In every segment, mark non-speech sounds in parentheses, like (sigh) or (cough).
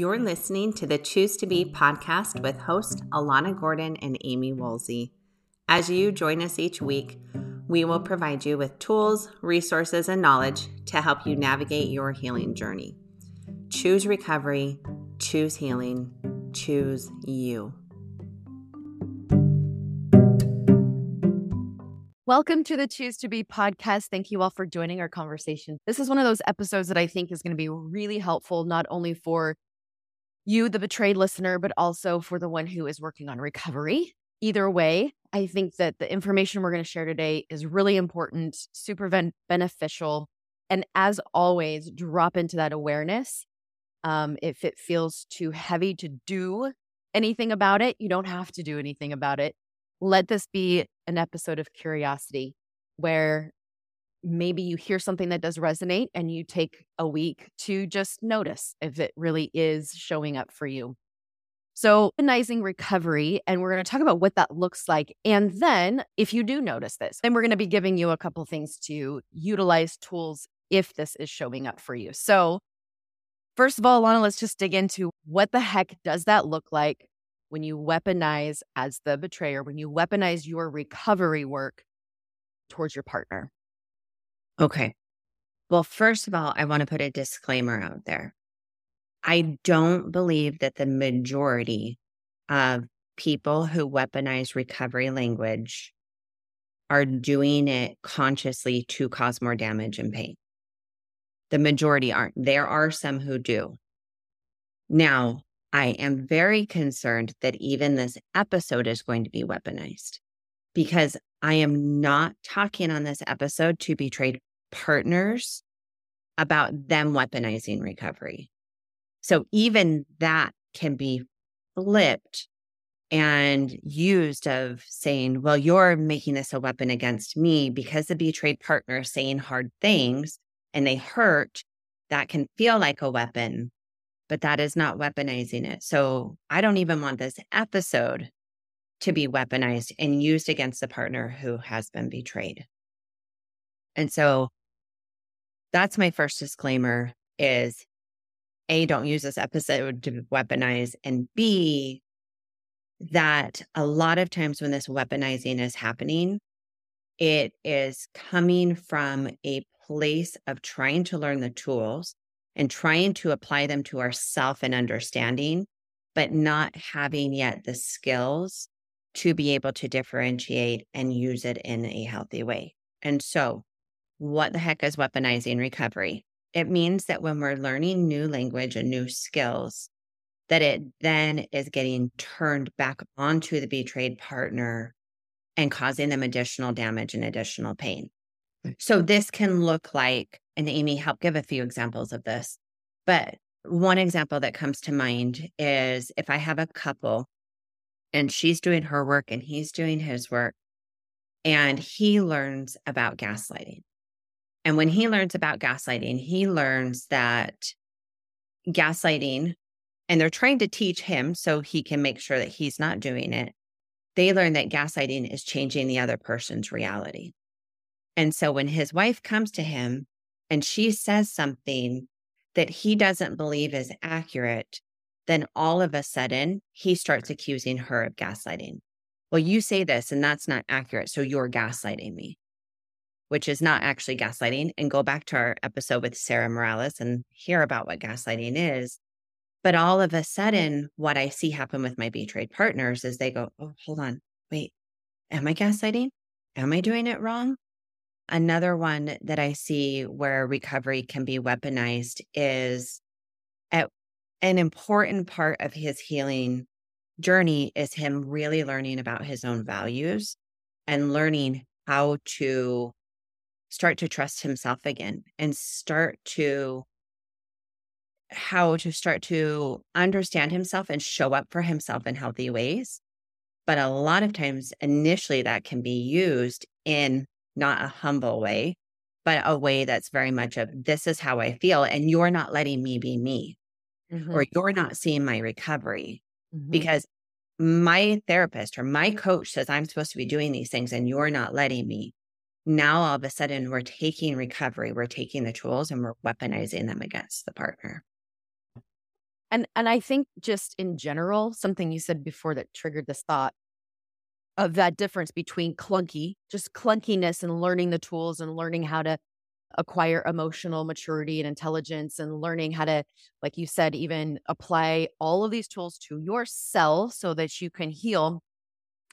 You're listening to the Choose to Be podcast with host Alana Gordon and Amie Woolsey. As you join us each week, we will provide you with tools, resources, and knowledge to help you navigate your healing journey. Choose recovery, choose healing, choose you. Welcome to the Choose to Be podcast. Thank you all for joining our conversation. This is one of those episodes that I think is going to be really helpful, not only for you, the betrayed listener, but also for the one who is working on recovery. Either way, I think that the information we're going to share today is really important, super ben- beneficial. And as always, drop into that awareness. Um, if it feels too heavy to do anything about it, you don't have to do anything about it. Let this be an episode of curiosity where maybe you hear something that does resonate and you take a week to just notice if it really is showing up for you. So, recognizing recovery, and we're going to talk about what that looks like. And then, if you do notice this, then we're going to be giving you a couple things to utilize tools if this is showing up for you. So, first of all, Alana, let's just dig into what the heck does that look like when you weaponize as the betrayer, when you weaponize your recovery work towards your partner? Okay. Well, first of all, I want to put a disclaimer out there. I don't believe that the majority of people who weaponize recovery language are doing it consciously to cause more damage and pain. The majority aren't. There are some who do. Now, I am very concerned that even this episode is going to be weaponized because I am not talking on this episode to betrayed partners about them weaponizing recovery. So even that can be flipped and used of saying, well, you're making this a weapon against me because the betrayed partner is saying hard things and they hurt. That can feel like a weapon, but that is not weaponizing it. So I don't even want this episode to be weaponized and used against the partner who has been betrayed. And so that's my first disclaimer is a, don't use this episode to weaponize, and B, that a lot of times when this weaponizing is happening, it is coming from a place of trying to learn the tools and trying to apply them to ourself and understanding, but not having yet the skills to be able to differentiate and use it in a healthy way. And so, what the heck is weaponizing recovery? it means that when we're learning new language and new skills, that it then is getting turned back onto the betrayed partner and causing them additional damage and additional pain. So this can look like, and Amie help give a few examples of this, but one example that comes to mind is if I have a couple and she's doing her work and he's doing his work, and he learns about gaslighting. And when he learns about gaslighting, he learns that gaslighting, and they're trying to teach him so he can make sure that he's not doing it. They learn that gaslighting is changing the other person's reality. And so when his wife comes to him and she says something that he doesn't believe is accurate, then all of a sudden he starts accusing her of gaslighting. Well, you say this and that's not accurate. So you're gaslighting me which is not actually gaslighting, and go back to our episode with Sarah Morales and hear about what gaslighting is. But all of a sudden, what I see happen with my betrayed partners is they go, Oh, hold on, wait, am I gaslighting? Am I doing it wrong? Another one that I see where recovery can be weaponized is at an important part of his healing journey is him really learning about his own values and learning how to start to trust himself again and start to how to start to understand himself and show up for himself in healthy ways. But a lot of times, initially, that can be used in not a humble way, but a way that's very much of this is how I feel, and you're not letting me be me, mm-hmm. or you're not seeing my recovery mm-hmm. because my therapist or my coach says I'm supposed to be doing these things and you're not letting me now all of a sudden we're taking recovery, we're taking the tools and we're weaponizing them against the partner. And and I think just in general, something you said before that triggered this thought of that difference between clunky, just clunkiness and learning the tools and learning how to acquire emotional maturity and intelligence and learning how to, like you said, even apply all of these tools to yourself so that you can heal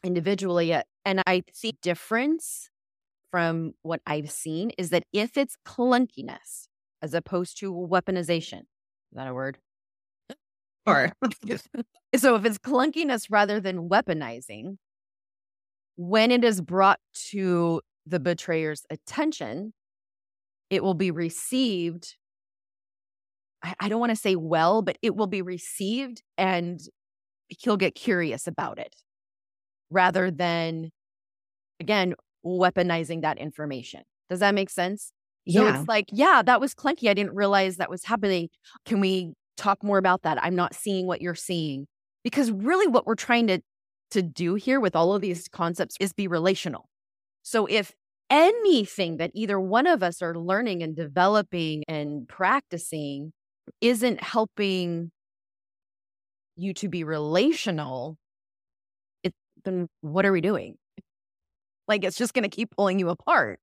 individually. Uh, and I see difference from what I've seen is that if it's clunkiness as opposed to weaponization, is that a word? Or (laughs) so if it's clunkiness rather than weaponizing, when it is brought to the betrayer's attention, it will be received. I, I don't want to say well, but it will be received and he'll get curious about it rather than, again, weaponizing that information. Does that make sense? Yeah. So it's like, yeah, that was clunky. I didn't realize that was happening. Can we talk more about that? I'm not seeing what you're seeing. Because really what we're trying to to do here with all of these concepts is be relational. So if anything that either one of us are learning and developing and practicing isn't helping you to be relational, it, then what are we doing? Like it's just going to keep pulling you apart.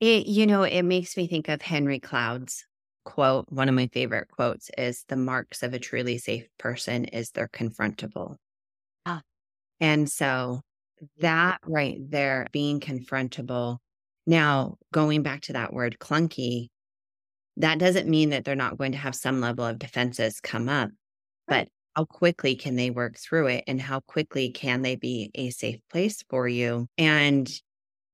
It, you know, it makes me think of Henry Cloud's quote. One of my favorite quotes is the marks of a truly safe person is they're confrontable. Ah. And so that right there, being confrontable. Now, going back to that word clunky, that doesn't mean that they're not going to have some level of defenses come up, but how quickly can they work through it and how quickly can they be a safe place for you? And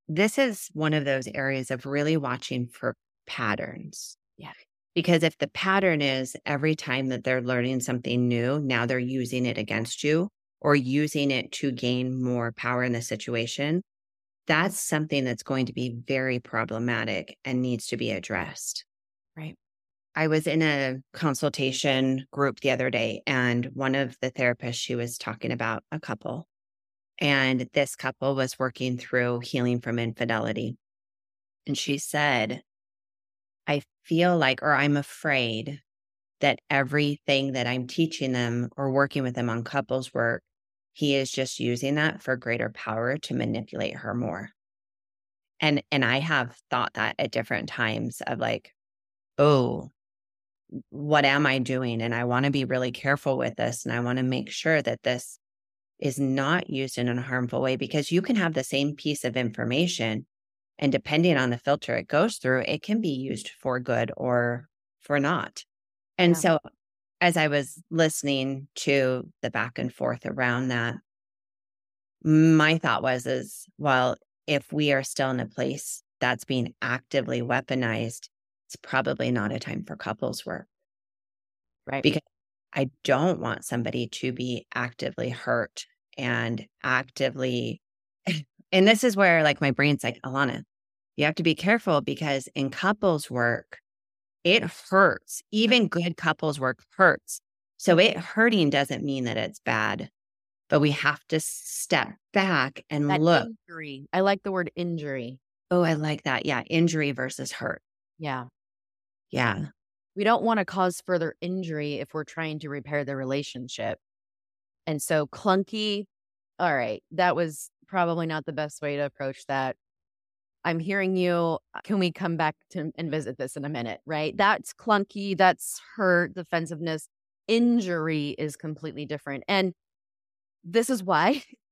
this is one of those areas of really watching for patterns. Yeah. Because if the pattern is every time that they're learning something new, now they're using it against you, or using it to gain more power in the situation, that's something that's going to be very problematic and needs to be addressed. Right. I was in a consultation group the other day, and one of the therapists, she was talking about a couple. And this couple was working through healing from infidelity. And she said, I feel like, or I'm afraid that everything that I'm teaching them or working with them on couples work he is just using that for greater power to manipulate her more. And and I have thought that at different times of like, oh, what am I doing? And I want to be really careful with this. And I want to make sure that this is not used in a harmful way because you can have the same piece of information. And depending on the filter it goes through, it can be used for good or for not. And yeah. so as I was listening to the back and forth around that, my thought was is well, if we are still in a place that's being actively weaponized, it's probably not a time for couples work. Right. Because I don't want somebody to be actively hurt and actively (laughs) and this is where like my brain's like, Alana, you have to be careful because in couples work, it hurts. Even good couples work hurts. So it hurting doesn't mean that it's bad, but we have to step back and that look. Injury. I like the word injury. Oh, I like that. Yeah. Injury versus hurt. Yeah. Yeah. We don't want to cause further injury if we're trying to repair the relationship. And so clunky, all right, that was probably not the best way to approach that. I'm hearing you. Uh, can we come back to and visit this in a minute? Right. That's clunky. That's hurt, defensiveness. Injury is completely different. And this is why (laughs)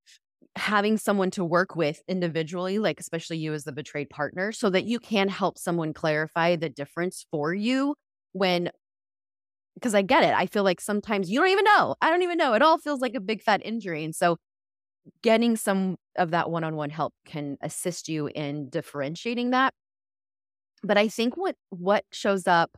having someone to work with individually, like especially you as the betrayed partner, so that you can help someone clarify the difference for you when because I get it. I feel like sometimes you don't even know. I don't even know. It all feels like a big fat injury. And so getting some of that one-on-one help can assist you in differentiating that but i think what what shows up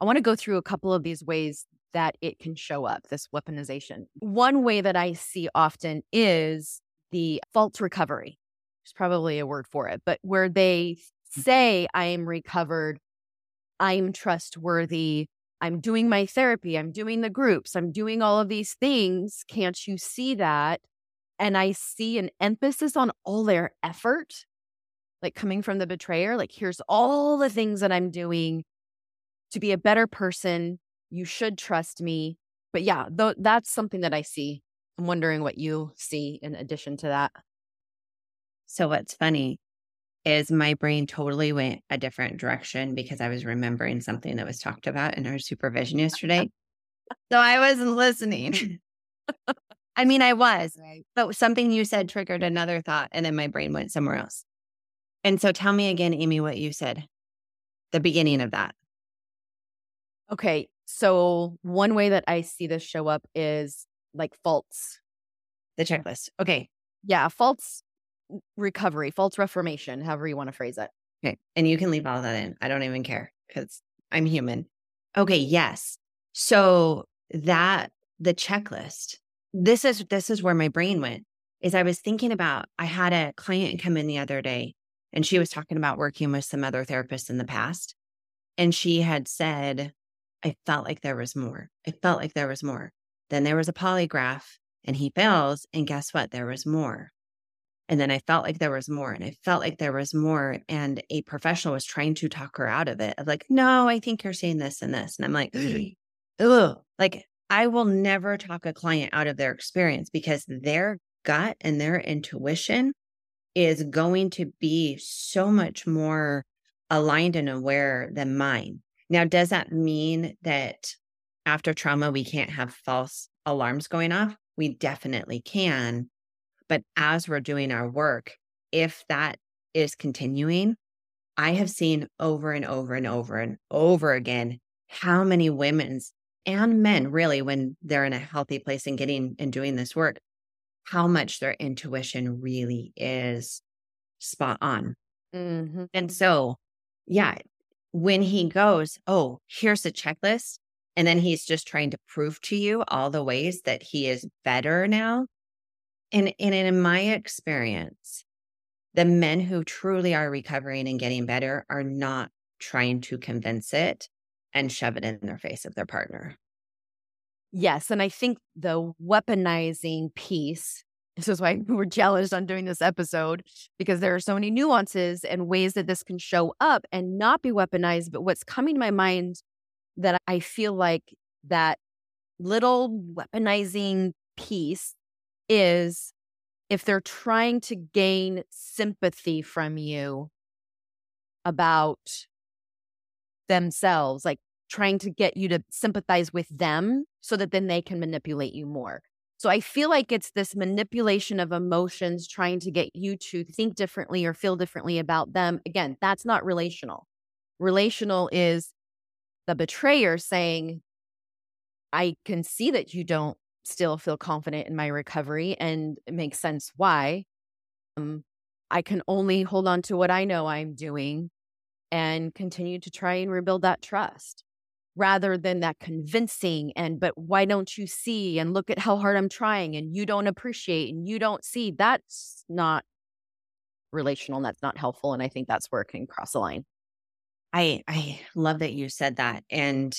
i want to go through a couple of these ways that it can show up this weaponization one way that i see often is the false recovery there's probably a word for it but where they mm. say i am recovered i'm trustworthy i'm doing my therapy i'm doing the groups i'm doing all of these things can't you see that and I see an emphasis on all their effort, like coming from the betrayer, like, here's all the things that I'm doing to be a better person. You should trust me. But yeah, th- that's something that I see. I'm wondering what you see in addition to that. So, what's funny is my brain totally went a different direction because I was remembering something that was talked about in our supervision yesterday. so, I wasn't listening. I mean, I was, right. but something you said triggered another thought, and then my brain went somewhere else. And so, tell me again, Amie, what you said, the beginning of that. Okay. So, one way that I see this show up is like faults. The checklist. Okay. Yeah. Faults recovery, faults reformation, however you want to phrase it. Okay. And you can leave all that in. I don't even care because I'm human. Okay. Yes. So, that the checklist, this is this is where my brain went. Is I was thinking about I had a client come in the other day and she was talking about working with some other therapists in the past. And she had said, I felt like there was more. I felt like there was more. Then there was a polygraph and he fails. And guess what? There was more. And then I felt like there was more and I felt like there was more. And a professional was trying to talk her out of it of like, no, I think you're saying this and this. And I'm like, ugh, (gasps) like I will never talk a client out of their experience because their gut and their intuition is going to be so much more aligned and aware than mine. Now, does that mean that after trauma, we can't have false alarms going off? We definitely can. But as we're doing our work, if that is continuing, I have seen over and over and over and over again how many women's and men really, when they're in a healthy place and getting and doing this work, how much their intuition really is spot on. Mm-hmm. And so, yeah, when he goes, Oh, here's a checklist. And then he's just trying to prove to you all the ways that he is better now. And, and in my experience, the men who truly are recovering and getting better are not trying to convince it and shove it in their face of their partner. Yes. And I think the weaponizing piece, this is why (laughs) we're jealous on doing this episode, because there are so many nuances and ways that this can show up and not be weaponized. But what's coming to my mind that I feel like that little weaponizing piece is if they're trying to gain sympathy from you about themselves, like trying to get you to sympathize with them so that then they can manipulate you more. So I feel like it's this manipulation of emotions trying to get you to think differently or feel differently about them. Again, that's not relational. Relational is the betrayer saying, I can see that you don't still feel confident in my recovery and it makes sense why. Um, I can only hold on to what I know I'm doing and continue to try and rebuild that trust rather than that convincing and but why don't you see and look at how hard I'm trying and you don't appreciate and you don't see that's not relational and that's not helpful and I think that's where it can cross the line. I I love that you said that and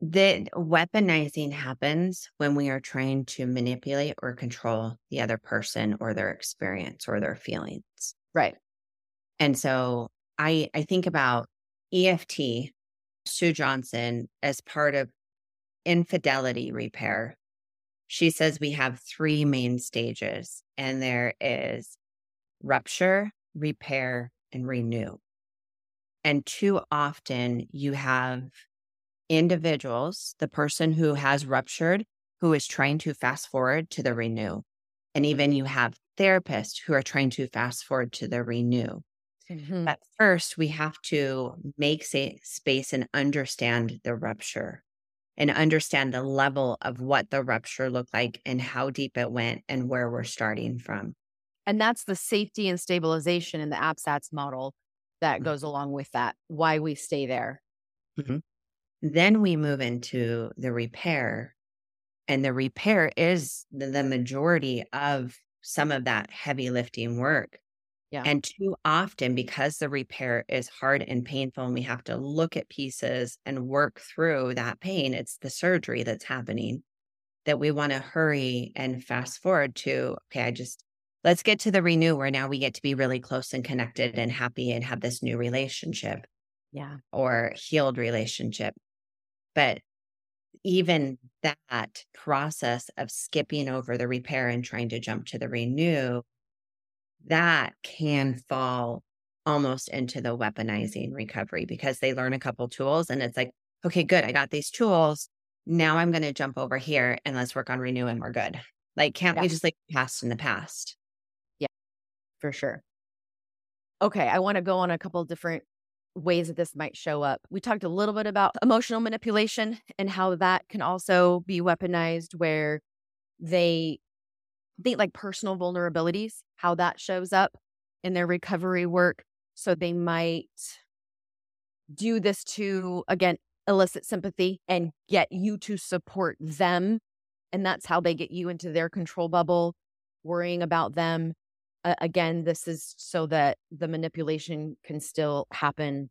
that weaponizing happens when we are trying to manipulate or control the other person or their experience or their feelings. Right. And so I I think about EFT, Sue Johnson, as part of infidelity repair. She says we have three main stages, and there is rupture, repair, and renew. And too often you have individuals, the person who has ruptured, who is trying to fast forward to the renew. And even you have therapists who are trying to fast forward to the renew. Mm-hmm. But first, we have to make space and understand the rupture and understand the level of what the rupture looked like and how deep it went and where we're starting from. And that's the safety and stabilization in the APSATS model that mm-hmm. goes along with that, why we stay there. Mm-hmm. Then we move into the repair. And the repair is the, the majority of some of that heavy lifting work. Yeah. And too often, because the repair is hard and painful, and we have to look at pieces and work through that pain, it's the surgery that's happening that we want to hurry and fast forward to. Okay, I just let's get to the renew where now we get to be really close and connected and happy and have this new relationship. Yeah. Or healed relationship. But even that process of skipping over the repair and trying to jump to the renew, that can fall almost into the weaponizing recovery because they learn a couple tools and it's like, okay, good, I got these tools. Now I'm going to jump over here and let's work on renew and we're good. Like, can't yeah. we just like past in the past? For sure. Okay, I want to go on a couple different ways that this might show up. We talked a little bit about emotional manipulation and how that can also be weaponized where they think like personal vulnerabilities, how that shows up in their recovery work. So they might do this to, again, elicit sympathy and get you to support them. And that's how they get you into their control bubble, worrying about them. Again, this is so that the manipulation can still happen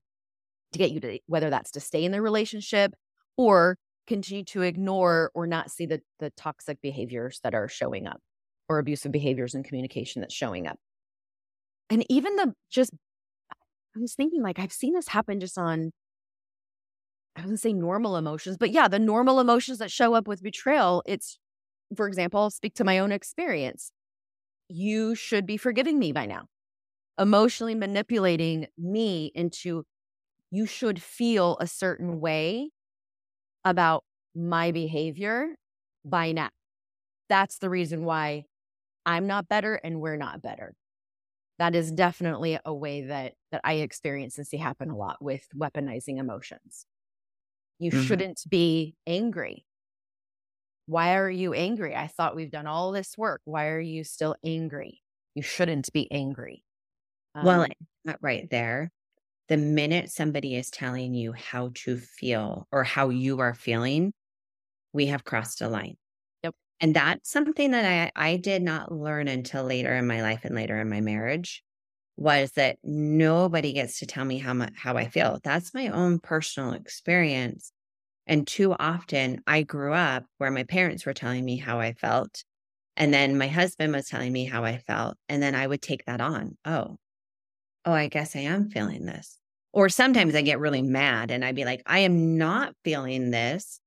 to get you to whether that's to stay in the relationship or continue to ignore or not see the the toxic behaviors that are showing up or abusive behaviors and communication that's showing up. And even the just I was thinking like I've seen this happen just on I wouldn't say normal emotions, but yeah, the normal emotions that show up with betrayal, it's for example, I'll speak to my own experience. You should be forgiving me by now. Emotionally manipulating me into you should feel a certain way about my behavior by now. That's the reason why I'm not better and we're not better. That is definitely a way that that I experience and see happen a lot with weaponizing emotions. You mm-hmm. shouldn't be angry. Why are you angry? I thought we've done all this work. Why are you still angry? You shouldn't be angry. Um, well, right there, the minute somebody is telling you how to feel or how you are feeling, we have crossed a line. Yep. And that's something that I, I did not learn until later in my life and later in my marriage was that nobody gets to tell me how much how I feel. That's my own personal experience. And too often I grew up where my parents were telling me how I felt. And then my husband was telling me how I felt. And then I would take that on. Oh, oh, I guess I am feeling this. Or sometimes I get really mad and I'd be like, I am not feeling this.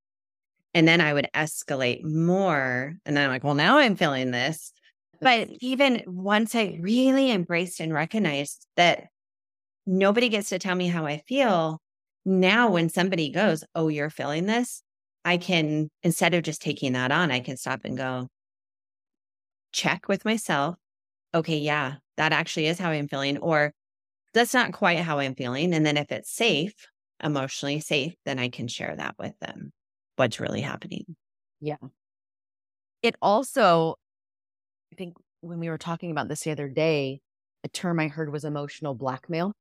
And then I would escalate more. And then I'm like, well, now I'm feeling this. But even once I really embraced and recognized that nobody gets to tell me how I feel, now when somebody goes, Oh, you're feeling this, I can, instead of just taking that on, I can stop and go, check with myself. Okay, yeah, that actually is how I'm feeling. Or that's not quite how I'm feeling. And then if it's safe, emotionally safe, then I can share that with them, what's really happening. Yeah. It also, I think when we were talking about this the other day, a term I heard was emotional blackmail.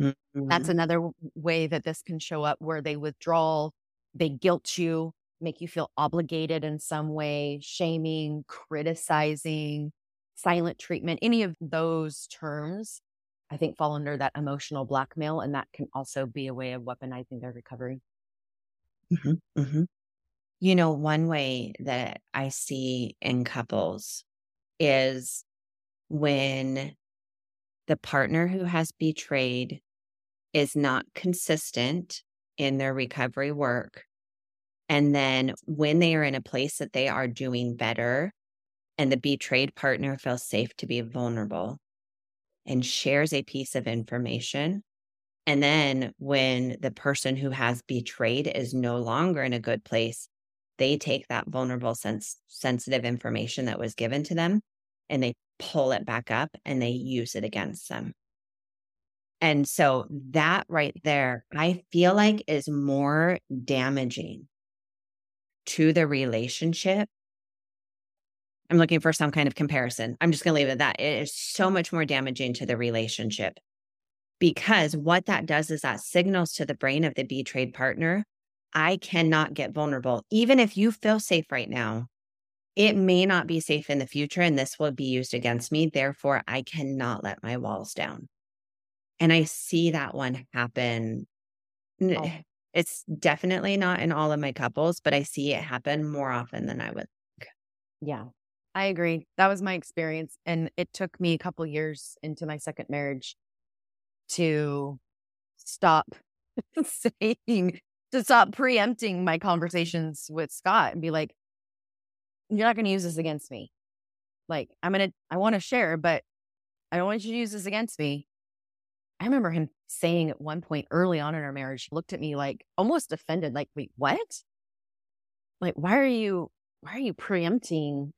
Mm-hmm. That's another way that this can show up where they withdraw, they guilt you, make you feel obligated in some way, shaming, criticizing, silent treatment, any of those terms I think fall under that emotional blackmail, and that can also be a way of weaponizing their recovery. Mm-hmm, mm-hmm. You know, one way that I see in couples is when the partner who has betrayed is not consistent in their recovery work. And then when they are in a place that they are doing better and the betrayed partner feels safe to be vulnerable, and shares a piece of information. And then when the person who has betrayed is no longer in a good place, they take that vulnerable sense sensitive information that was given to them and they pull it back up and they use it against them. And so that right there, I feel like is more damaging to the relationship I'm looking for some kind of comparison. I'm just going to leave it at that. It is so much more damaging to the relationship because what that does is that signals to the brain of the betrayed partner I cannot get vulnerable. Even if you feel safe right now, it may not be safe in the future and this will be used against me. Therefore, I cannot let my walls down. And I see that one happen. Oh. Eh, it's definitely not in all of my couples, but I see it happen more often than I would think. Yeah. I agree. That was my experience. And it took me a couple years into my second marriage to stop (laughs) saying to stop preempting my conversations with Scott and be like, you're not going to use this against me. Like, I'm going to, I want to share, but I don't want you to use this against me. I remember him saying at one point early on in our marriage, looked at me like almost offended, like, wait, what? Like, why are you, why are you preempting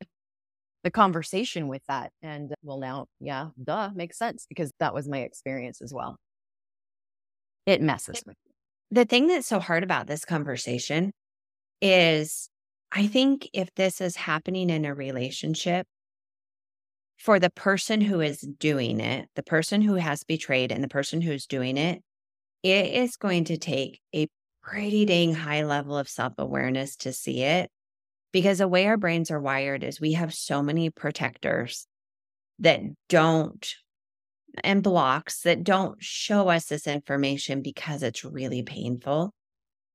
the conversation with that? And well, now, yeah, duh, makes sense because that was my experience as well. It messes with me. The thing that's so hard about this conversation is I think if this is happening in a relationship, for the person who is doing it, the person who has betrayed and the person who's doing it, it is going to take a pretty dang high level of self awareness to see it. Because the way our brains are wired is we have so many protectors that don't and blocks that don't show us this information because it's really painful.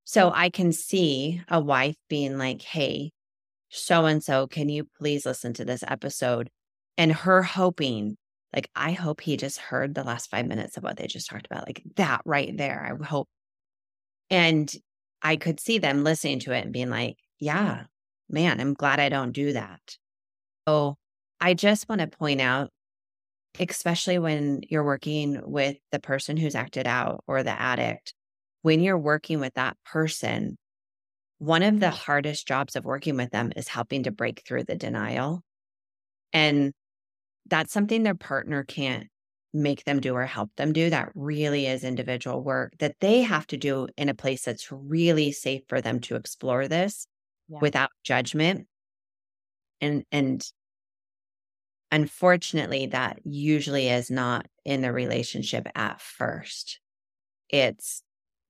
So I can see a wife being like, hey, so and so, can you please listen to this episode? And her hoping, like, I hope he just heard the last five minutes of what they just talked about, like that right there. I hope. And I could see them listening to it and being like, yeah, man, I'm glad I don't do that. So I just want to point out especially when you're working with the person who's acted out or the addict, when you're working with that person, one of the hardest jobs of working with them is helping to break through the denial. And that's something their partner can't make them do or help them do. That really is individual work that they have to do in a place that's really safe for them to explore this yeah. without judgment and and Unfortunately, that usually is not in the relationship at first. It's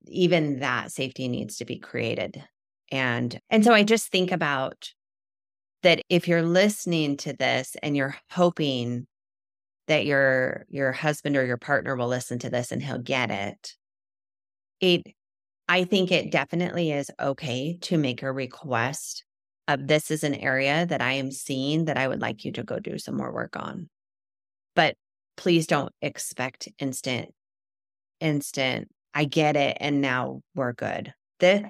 even that safety needs to be created. And and so I just think about that if you're listening to this and you're hoping that your your husband or your partner will listen to this and he'll get it. It I think it definitely is okay to make a request of this is an area that I am seeing that I would like you to go do some more work on. But please don't expect instant, instant, I get it. And now we're good. This,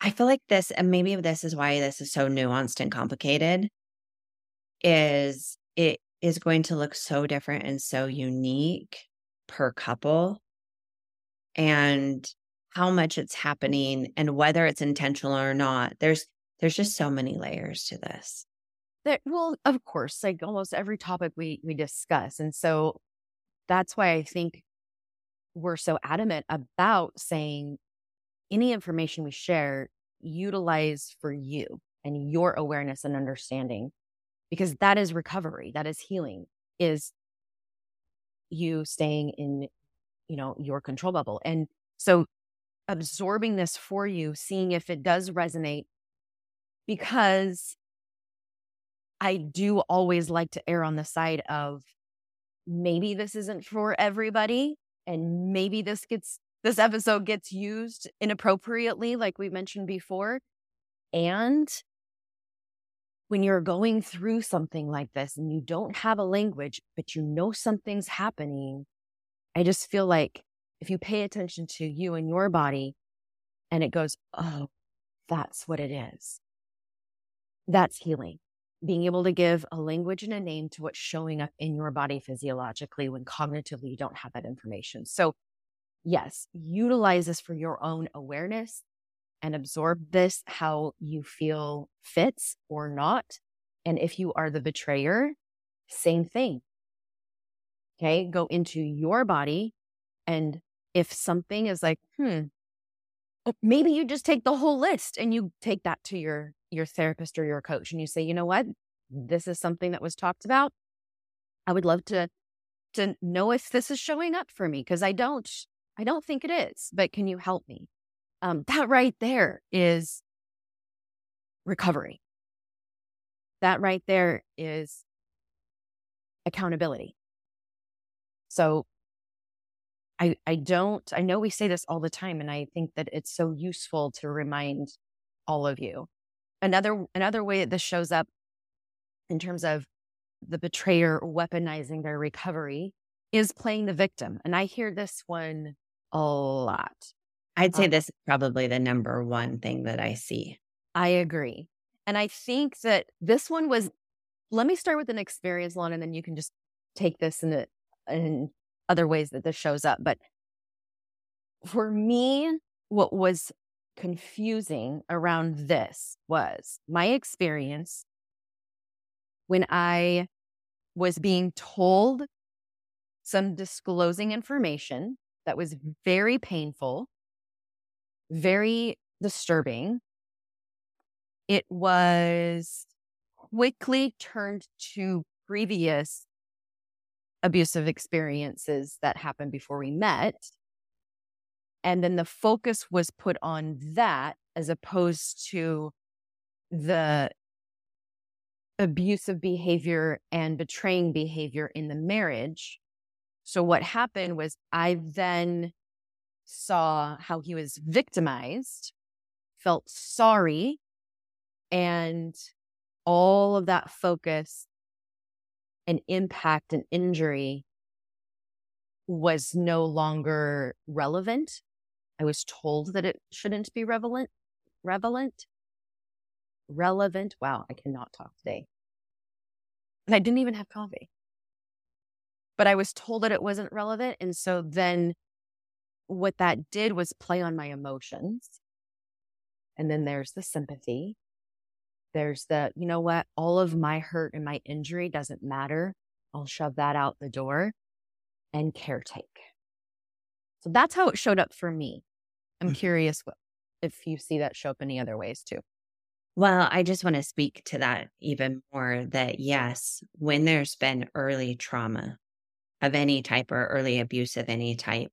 I feel like this, and maybe this is why this is so nuanced and complicated, is it is going to look so different and so unique per couple. And how much it's happening and whether it's intentional or not. There's there's just so many layers to this. That, well, of course, like almost every topic we we discuss, and so that's why I think we're so adamant about saying any information we share utilize for you and your awareness and understanding because that is recovery that is healing is you staying in you know your control bubble. And so absorbing this for you seeing if it does resonate because I do always like to err on the side of maybe this isn't for everybody and maybe this gets this episode gets used inappropriately like we mentioned before and when you're going through something like this and you don't have a language but you know something's happening i just feel like if you pay attention to you and your body and it goes oh that's what it is that's healing. Being able to give a language and a name to what's showing up in your body physiologically when cognitively you don't have that information. So, yes, utilize this for your own awareness and absorb this how you feel fits or not. And if you are the betrayer, same thing. Okay, go into your body. And if something is like, hmm, maybe you just take the whole list and you take that to your your therapist or your coach and you say, you know what, this is something that was talked about. I would love to to know if this is showing up for me because I don't I don't think it is, but can you help me? Um, that right there is recovery. That right there is accountability. So I I don't I know we say this all the time and I think that it's so useful to remind all of you another another way that this shows up in terms of the betrayer weaponizing their recovery is playing the victim. And I hear this one a lot. I'd say um, this is probably the number one thing that I see. I agree. And I think that this one was, let me start with an experience, Lon, and then you can just take this in, the, in other ways that this shows up. But for me, what was confusing around this was my experience when I was being told some disclosing information that was very painful, very disturbing. It was quickly turned to previous abusive experiences that happened before we met. And then the focus was put on that as opposed to the abusive behavior and betraying behavior in the marriage. So, what happened was I then saw how he was victimized, felt sorry, and all of that focus and impact and injury was no longer relevant. I was told that it shouldn't be relevant, relevant, relevant. Wow, I cannot talk today. And I didn't even have coffee. But I was told that it wasn't relevant. And so then what that did was play on my emotions. And then there's the sympathy. There's the, you know what? All of my hurt and my injury doesn't matter. I'll shove that out the door and caretake. So that's how it showed up for me. I'm mm-hmm. curious what, if you see that show up any other ways too. Well, I just want to speak to that even more that yes, when there's been early trauma of any type or early abuse of any type,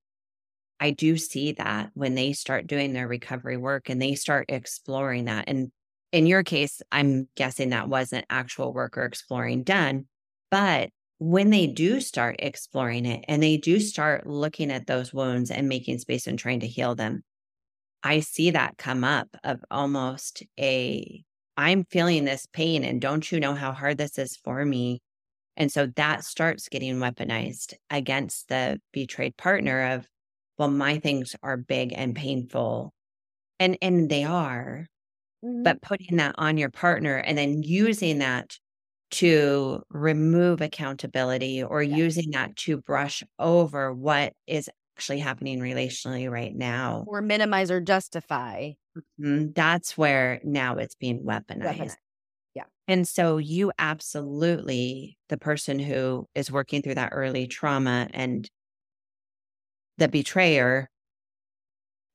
I do see that when they start doing their recovery work and they start exploring that. And in your case, I'm guessing that wasn't actual work or exploring done. But when they do start exploring it and they do start looking at those wounds and making space and trying to heal them, I see that come up of almost a I'm feeling this pain and don't you know how hard this is for me? And so that starts getting weaponized against the betrayed partner of, well, my things are big and painful. And and they are. Mm-hmm. But putting that on your partner and then using that to remove accountability or yes. using that to brush over what is actually happening relationally right now. Or minimize or justify. Mm-hmm. That's where now it's being weaponized. Yeah. And so you absolutely, the person who is working through that early trauma and the betrayer,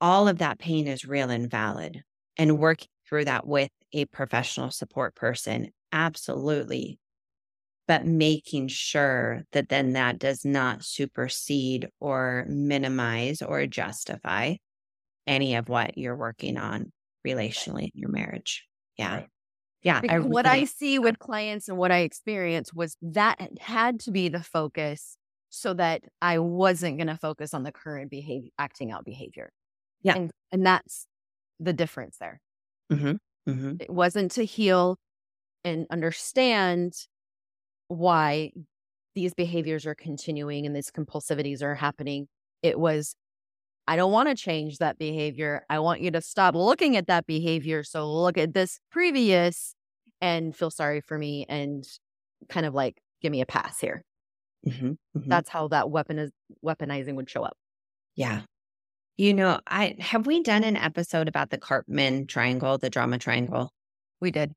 all of that pain is real and valid. And working through that with a professional support person, absolutely but making sure that then that does not supersede or minimize or justify any of what you're working on relationally in your marriage. Yeah. Yeah. I what I see with clients and what I experience was that had to be the focus so that I wasn't going to focus on the current behavior, acting out behavior. Yeah. And, and that's the difference there. Mm-hmm. Mm-hmm. It wasn't to heal and understand why these behaviors are continuing and these compulsivities are happening. It was, I don't want to change that behavior. I want you to stop looking at that behavior. So look at this previous and feel sorry for me and kind of like give me a pass here. Mm-hmm, mm-hmm. That's how that weapon weaponizing would show up. Yeah. You know, I have we done an episode about the Karpman triangle, the drama triangle? We did.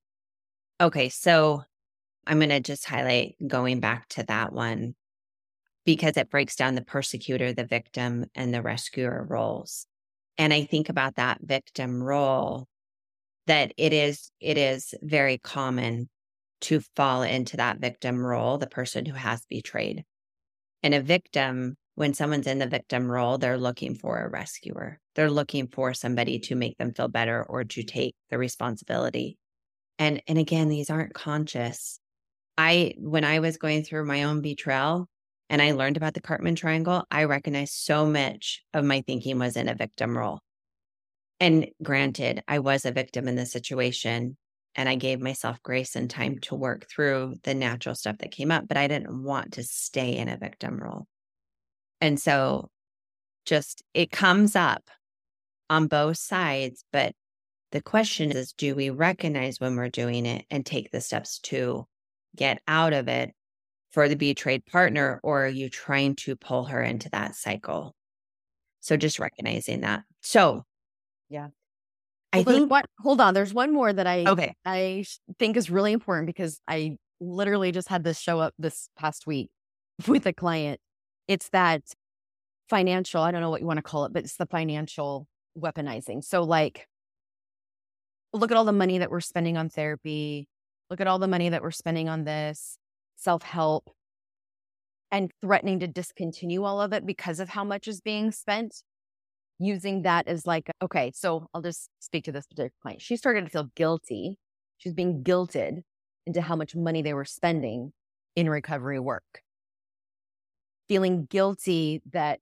Okay, so I'm going to just highlight going back to that one because it breaks down the persecutor, the victim, and the rescuer roles. And I think about that victim role that it is it is very common to fall into that victim role, the person who has betrayed. And a victim, when someone's in the victim role, they're looking for a rescuer. They're looking for somebody to make them feel better or to take the responsibility. And and again, these aren't conscious. I, when I was going through my own betrayal and I learned about the Karpman triangle, I recognized so much of my thinking was in a victim role. And granted, I was a victim in the situation and I gave myself grace and time to work through the natural stuff that came up, but I didn't want to stay in a victim role. And so just it comes up on both sides. But the question is do we recognize when we're doing it and take the steps to get out of it for the betrayed partner, or are you trying to pull her into that cycle? So just recognizing that. So, yeah. I well, think what hold on, there's one more that I okay. I think is really important because I literally just had this show up this past week (laughs) with a client. It's that financial, I don't know what you want to call it, but it's the financial weaponizing. So like look at all the money that we're spending on therapy, look at all the money that we're spending on this, self-help and threatening to discontinue all of it because of how much is being spent using that as like, okay, so I'll just speak to this particular client. She started to feel guilty. She's being guilted into how much money they were spending in recovery work. Feeling guilty that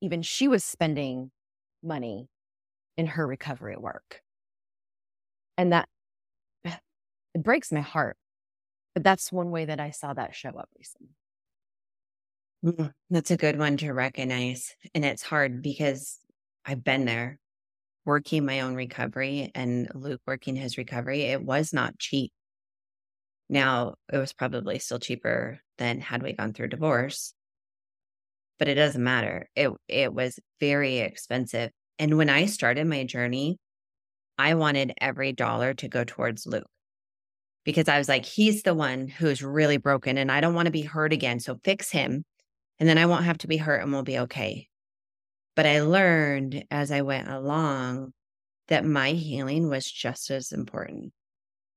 even she was spending money in her recovery work. And that (sighs) it breaks my heart. But that's one way that I saw that show up recently. Mm, that's a good one to recognize. And it's hard because I've been there working my own recovery and Luke working his recovery. It was not cheap. Now, it was probably still cheaper than had we gone through divorce, but it doesn't matter. It it was very expensive. And when I started my journey, I wanted every dollar to go towards Luke because I was like, he's the one who's really broken and I don't want to be hurt again. So fix him and then I won't have to be hurt and we'll be okay. But I learned as I went along that my healing was just as important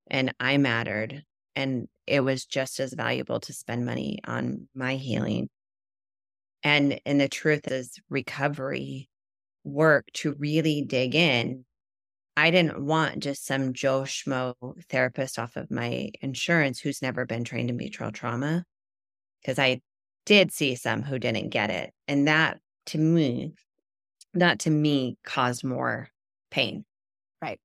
and I mattered. And it was just as valuable to spend money on my healing. And and the truth is recovery work to really dig in. I didn't want just some Joe Schmo therapist off of my insurance who's never been trained in betrayal trauma. Cause I did see some who didn't get it. And that to me, that to me caused more pain. Right.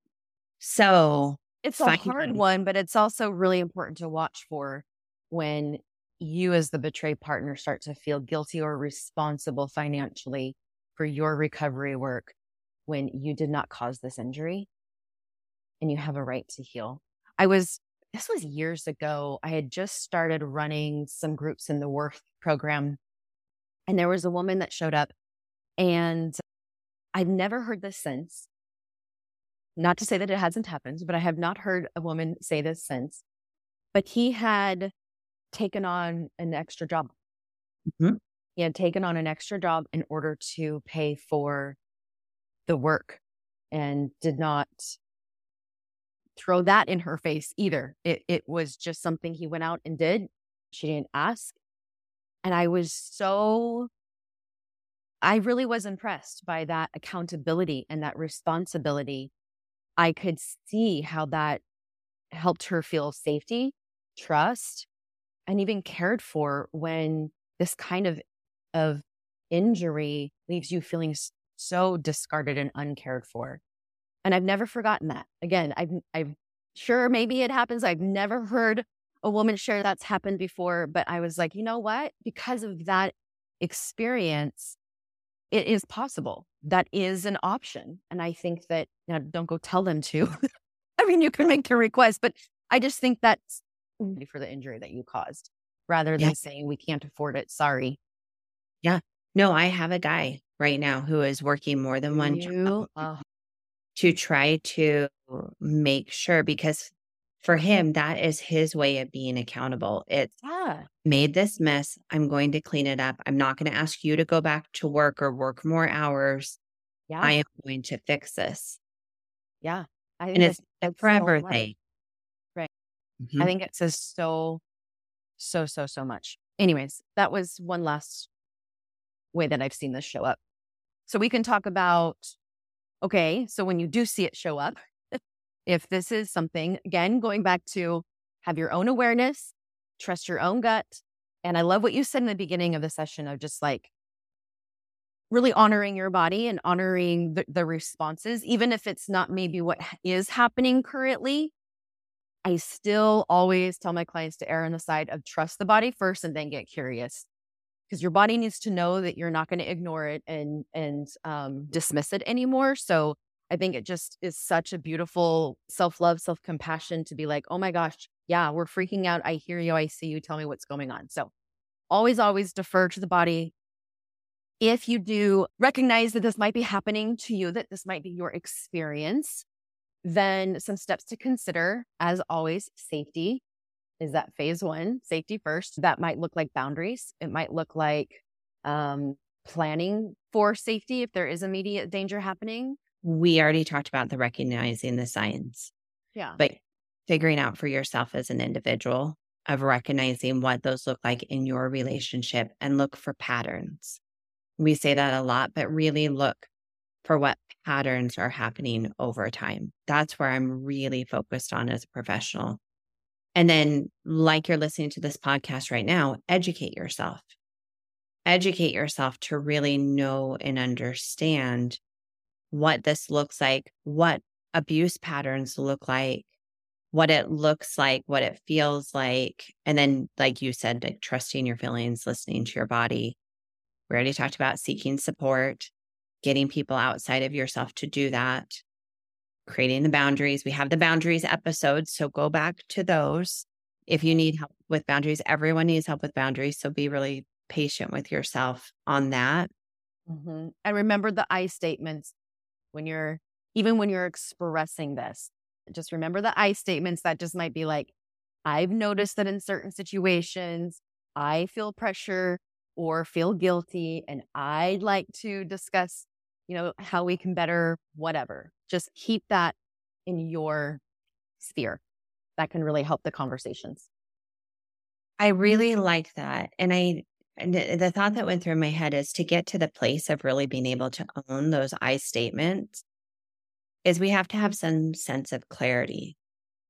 So it's a hard one, but it's also really important to watch for when you, as the betrayed partner, start to feel guilty or responsible financially for your recovery work when you did not cause this injury and you have a right to heal. I was this was years ago. I had just started running some groups in the Worth program. And there was a woman that showed up, and I've never heard this since. Not to say that it hasn't happened, but I have not heard a woman say this since. But he had taken on an extra job. Mm-hmm. He had taken on an extra job in order to pay for the work and did not throw that in her face either. It it was just something he went out and did. She didn't ask. And I was so I really was impressed by that accountability and that responsibility. I could see how that helped her feel safety, trust, and even cared for when this kind of of injury leaves you feeling so discarded and uncared for. And I've never forgotten that. Again, I've, I've sure maybe it happens. I've never heard a woman share that's happened before, but I was like, you know what? Because of that experience, it is possible. That is an option. And I think that, now don't go tell them to. (laughs) I mean, you can make the request, but I just think that's for the injury that you caused rather than yeah. saying we can't afford it. Sorry. Yeah. No, I have a guy right now who is working more than one job. Oh (laughs) to try to make sure because for him that is his way of being accountable. It's yeah. made this mess. I'm going to clean it up. I'm not going to ask you to go back to work or work more hours. Yeah. I am going to fix this. Yeah. I and it's a forever so thing. Right. Mm-hmm. i think it says so so so so much. Anyways that was one last way that i've seen this show up so we can talk about Okay. So when you do see it show up, if this is something, again, going back to have your own awareness, trust your own gut. And I love what you said in the beginning of the session of just like really honoring your body and honoring the, the responses, even if it's not maybe what is happening currently. I still always tell my clients to err on the side of trust the body first and then get curious. Because your body needs to know that you're not going to ignore it and and um, dismiss it anymore. So I think it just is such a beautiful self love, self compassion to be like, oh my gosh, yeah, we're freaking out. I hear you. I see you. Tell me what's going on. So always, always defer to the body. If you do recognize that this might be happening to you, that this might be your experience, then some steps to consider, as always, safety is that phase one, safety first. That might look like boundaries. It might look like um, planning for safety if there is immediate danger happening. We already talked about the recognizing the signs. Yeah. But figuring out for yourself as an individual of recognizing what those look like in your relationship and look for patterns. We say that a lot, but really look for what patterns are happening over time. That's where I'm really focused on as a professional. And then, like you're listening to this podcast right now, educate yourself. Educate yourself to really know and understand what this looks like, what abuse patterns look like, what it looks like, what it feels like. And then, like you said, like trusting your feelings, listening to your body. We already talked about seeking support, getting people outside of yourself to do that, creating the boundaries. We have the boundaries episodes. So go back to those. If you need help with boundaries, everyone needs help with boundaries. So be really patient with yourself on that. Mm-hmm. And remember the I statements when you're, even when you're expressing this just remember the I statements that just might be like, I've noticed that in certain situations, I feel pressure or feel guilty, and I'd like to discuss, you know, how we can better whatever. Just keep that in your sphere. That can really help the conversations. I really like that. And I, the thought that went through my head is to get to the place of really being able to own those I statements is we have to have some sense of clarity.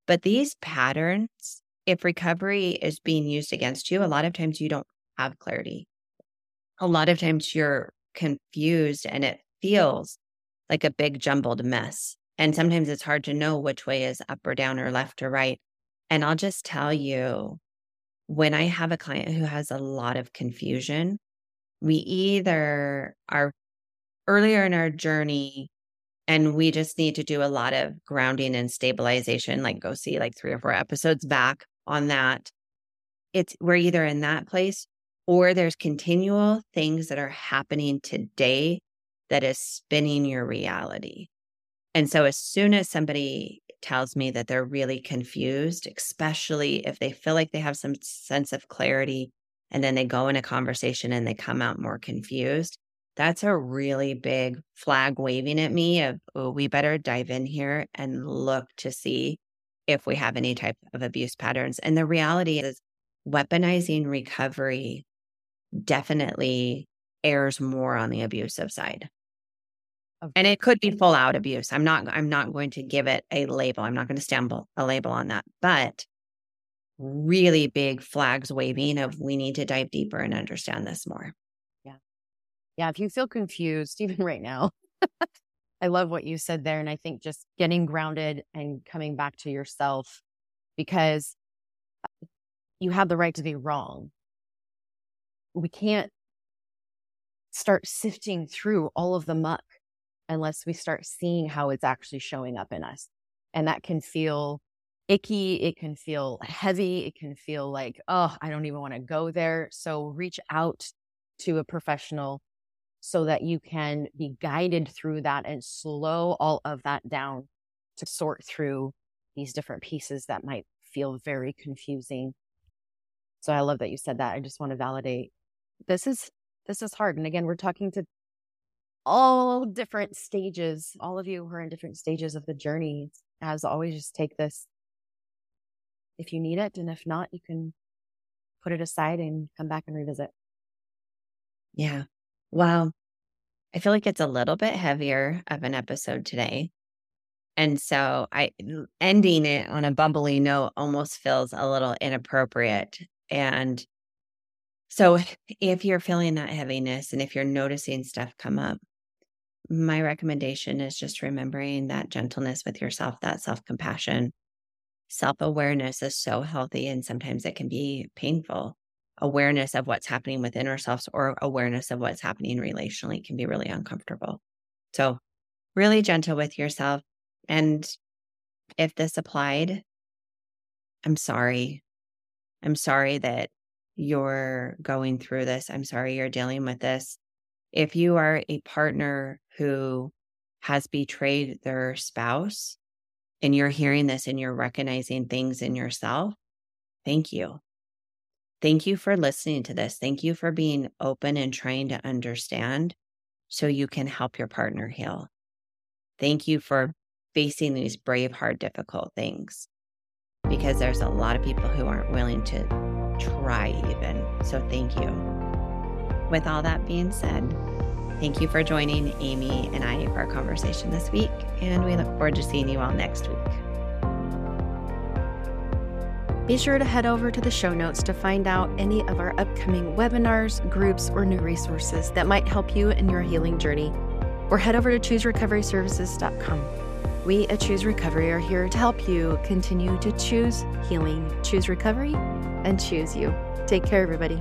But these patterns, if recovery is being used against you, a lot of times you don't have clarity. A lot of times you're confused and it feels like a big jumbled mess. And sometimes it's hard to know which way is up or down or left or right. And I'll just tell you when I have a client who has a lot of confusion, we either are earlier in our journey and we just need to do a lot of grounding and stabilization, like go see like three or four episodes back on that. It's we're either in that place or there's continual things that are happening today that is spinning your reality. And so as soon as somebody tells me that they're really confused, especially if they feel like they have some sense of clarity and then they go in a conversation and they come out more confused, that's a really big flag waving at me of, oh, we better dive in here and look to see if we have any type of abuse patterns. And the reality is, weaponizing recovery definitely errs more on the abusive side. And it could be full out abuse. I'm not I'm not going to give it a label. I'm not going to stumble a label on that. But really big flags waving of we need to dive deeper and understand this more. Yeah, Yeah. if you feel confused, (laughs) even right now, (laughs) I love what you said there. And I think just getting grounded and coming back to yourself because uh, you have the right to be wrong. We can't start sifting through all of the muck unless we start seeing how it's actually showing up in us. And that can feel icky. It can feel heavy. It can feel like, oh, I don't even want to go there. So reach out to a professional so that you can be guided through that and slow all of that down to sort through these different pieces that might feel very confusing. So I love that you said that. I just want to validate this is this is hard. And again, we're talking to all different stages, all of you who are in different stages of the journey. As always, just take this if you need it. And if not, you can put it aside and come back and revisit. Yeah. Wow. I feel like it's a little bit heavier of an episode today. And so I ending it on a bubbly note almost feels a little inappropriate. And so if you're feeling that heaviness and if you're noticing stuff come up, my recommendation is just remembering that gentleness with yourself, that self compassion. Self awareness is so healthy and sometimes it can be painful. awareness of what's happening within ourselves or awareness of what's happening relationally can be really uncomfortable. So, really gentle with yourself. And if this applied, I'm sorry. I'm sorry that you're going through this. I'm sorry you're dealing with this. If you are a partner who has betrayed their spouse and you're hearing this and you're recognizing things in yourself, thank you. Thank you for listening to this. Thank you for being open and trying to understand so you can help your partner heal. Thank you for facing these brave, hard, difficult things because there's a lot of people who aren't willing to try, even. So, thank you. With all that being said, thank you for joining Amie and I for our conversation this week, and we look forward to seeing you all next week. Be sure to head over to the show notes to find out any of our upcoming webinars, groups, or new resources that might help you in your healing journey. Or head over to chooserecoveryservices.com. We at Choose Recovery are here to help you continue to choose healing, choose recovery, and choose you. Take care, everybody.